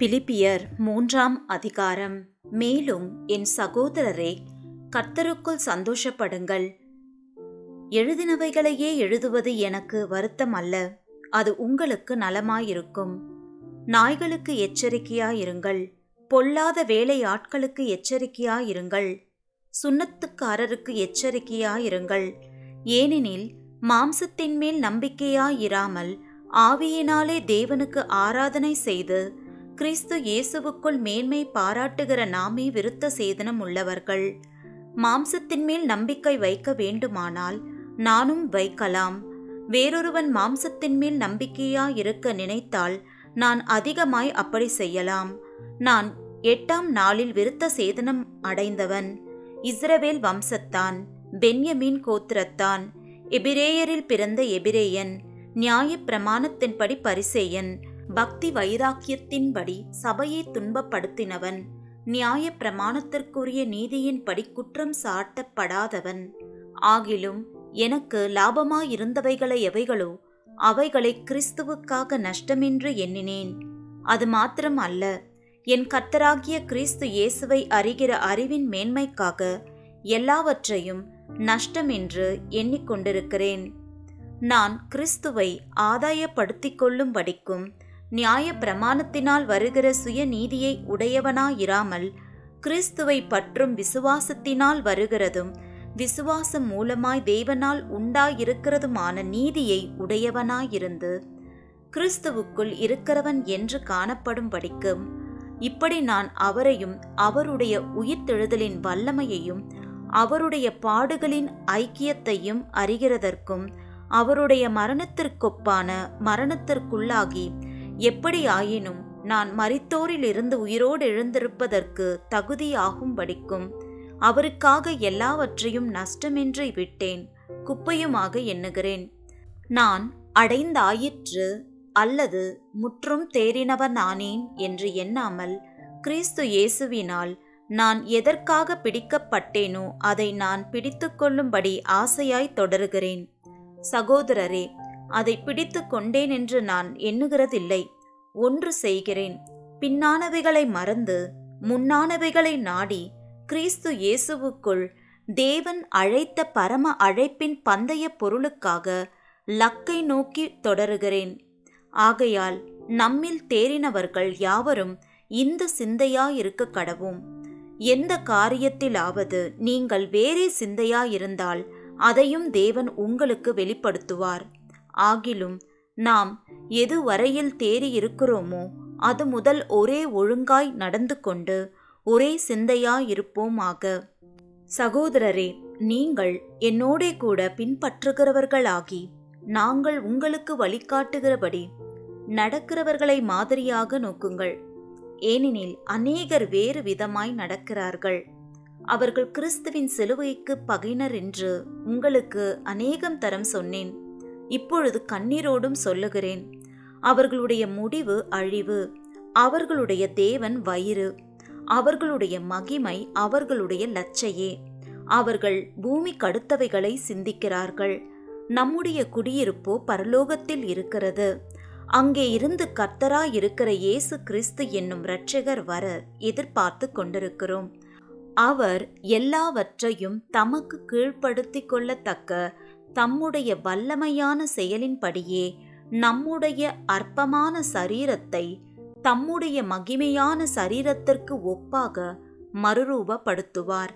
பிலிப்பியர் மூன்றாம் அதிகாரம். மேலும் என் சகோதரரே கர்த்தருக்குள் சந்தோஷப்படுங்கள். எழுதினவைகளையே எழுதுவது எனக்கு வருத்தம் அல்ல அது உங்களுக்கு நலமாயிருக்கும். நாய்களுக்கு எச்சரிக்கையாயிருங்கள் பொல்லாத வேலையாட்களுக்கு எச்சரிக்கையாயிருங்கள் சுண்ணத்துக்காரருக்கு எச்சரிக்கையாயிருங்கள். ஏனெனில் மாம்சத்தின் மேல் நம்பிக்கையாயிராமல் ஆவியினாலே தேவனுக்கு ஆராதனை செய்து கிறிஸ்து இயேசுவுக்குள் மேன்மை பாராட்டுகிற நாமே விருத்த சேதனம் உள்ளவர்கள். மாம்சத்தின் மேல் நம்பிக்கை வைக்க வேண்டுமானால் நானும் வைக்கலாம். வேறொருவன் மாம்சத்தின் மேல் நம்பிக்கையாயிருக்க நினைத்தால் நான் அதிகமாய் அப்படி செய்யலாம். நான் எட்டாம் நாளில் விருத்த சேதனம் அடைந்தவன். இஸ்ரவேல் வம்சத்தான் பென்யமீன் கோத்திரத்தான் எபிரேயரில் பிறந்த எபிரேயன் நியாய பிரமாணத்தின்படி பரிசேயன் பக்தி வைராக்கியத்தின்படி சபையை துன்பப்படுத்தினவன் நியாய பிரமாணத்திற்குரிய நீதியின்படி குற்றம் சாட்டப்படாதவன். ஆகிலும் எனக்கு லாபமாயிருந்தவைகளை எவைகளோ அவைகளை கிறிஸ்துவுக்காக நஷ்டமென்று எண்ணினேன். அது மாத்திரம் அல்ல என் கர்த்தராகிய கிறிஸ்து இயேசுவை அறிகிற அறிவின் மேன்மைக்காக எல்லாவற்றையும் நஷ்டம் என்று எண்ணிக்கொண்டிருக்கிறேன். நான் கிறிஸ்துவை ஆதாயப்படுத்திக் கொள்ளும்படிக்கும் நியாய பிரமாணத்தினால் வருகிற சுயநீதியை உடையவனாயிராமல் கிறிஸ்துவை பற்றும் விசுவாசத்தினால் வருகிறதும் விசுவாசம் மூலமாய் தேவனால் உண்டாயிருக்கிறதுமான நீதியை உடையவனாயிருந்து கிறிஸ்துவுக்குள் இருக்கிறவன் என்று காணப்படும்படிக்கும் இப்படி நான் அவரையும் அவருடைய உயிர்த்தெழுதலின் வல்லமையையும் அவருடைய பாடுகளின் ஐக்கியத்தையும் அறிகிறதற்கும் அவருடைய மரணத்திற்கொப்பான மரணத்திற்குள்ளாகி எப்படியாயினும் நான் மரித்தோரிலிருந்து உயிரோடு எழுந்திருப்பதற்கு தகுதியாகும்படிக்கும் அவருக்காக எல்லாவற்றையும் நஷ்டமின்றி விட்டேன் குப்பையுமாக எண்ணுகிறேன். நான் அடைந்தாயிற்று அல்லது முற்றும் தேறினவனானேன் என்று எண்ணாமல் கிறிஸ்து இயேசுவினால் நான் எதற்காக பிடிக்கப்பட்டேனோ அதை நான் பிடித்துக்கொள்ளும்படி ஆசையாய் தொடருகிறேன். சகோதரரே அதை பிடித்து கொண்டேன் என்று நான் எண்ணுகிறதில்லை. ஒன்று செய்கிறேன். பின்னானவைகளை மறந்து முன்னானவைகளை நாடி கிறிஸ்து இயேசுவுக்குள் தேவன் அழைத்த பரம அழைப்பின் பந்தய பொருளுக்காக லக்கை நோக்கி தொடருகிறேன். ஆகையால் நம்மில் தேறினவர்கள் யாவரும் இந்த சிந்தையாயிருக்க கடவும். எந்த காரியத்திலாவது நீங்கள் வேறே சிந்தையாயிருந்தால் அதையும் தேவன் உங்களுக்கு வெளிப்படுத்துவார். ஆகிலும் நாம் எது வரையில் தேறியிருக்கிறோமோ அது முதல் ஒரே ஒழுங்காய் நடந்து கொண்டு ஒரே சிந்தையாயிருப்போமாக. சகோதரரே நீங்கள் என்னோடே கூட பின்பற்றுகிறவர்களாகி நாங்கள் உங்களுக்கு வழிகாட்டுகிறபடி நடக்கிறவர்களை மாதிரியாக நோக்குங்கள். ஏனெனில் அநேகர் வேறு விதமாய் நடக்கிறார்கள். அவர்கள் கிறிஸ்துவின் சிலுவைக்கு பகைனர் என்று உங்களுக்கு அநேகம் தரம் சொன்னேன். இப்பொழுது கண்ணீரோடும் சொல்லுகிறேன். அவர்களுடைய முடிவு அழிவு. அவர்களுடைய தேவன் வயிறு. அவர்களுடைய மகிமை அவர்களுடைய லச்சையே அவர்கள் பூமி கடுத்தவைகளை சிந்திக்கிறார்கள். நம்முடைய குடியிருப்போ பரலோகத்தில் இருக்கிறது. அங்கே இருந்து கர்த்தரா இருக்கிற இயேசு கிறிஸ்து என்னும் இரட்சகர் வர எதிர்பார்த்து கொண்டிருக்கிறோம். அவர் எல்லாவற்றையும் தமக்கு கீழ்ப்படுத்திக் கொள்ளத்தக்க தம்முடைய வல்லமையான செயலின்படியே நம்முடைய அற்பமான சரீரத்தை தம்முடைய மகிமையான சரீரத்திற்கு ஒப்பாக மறுரூபப்படுத்துவார்.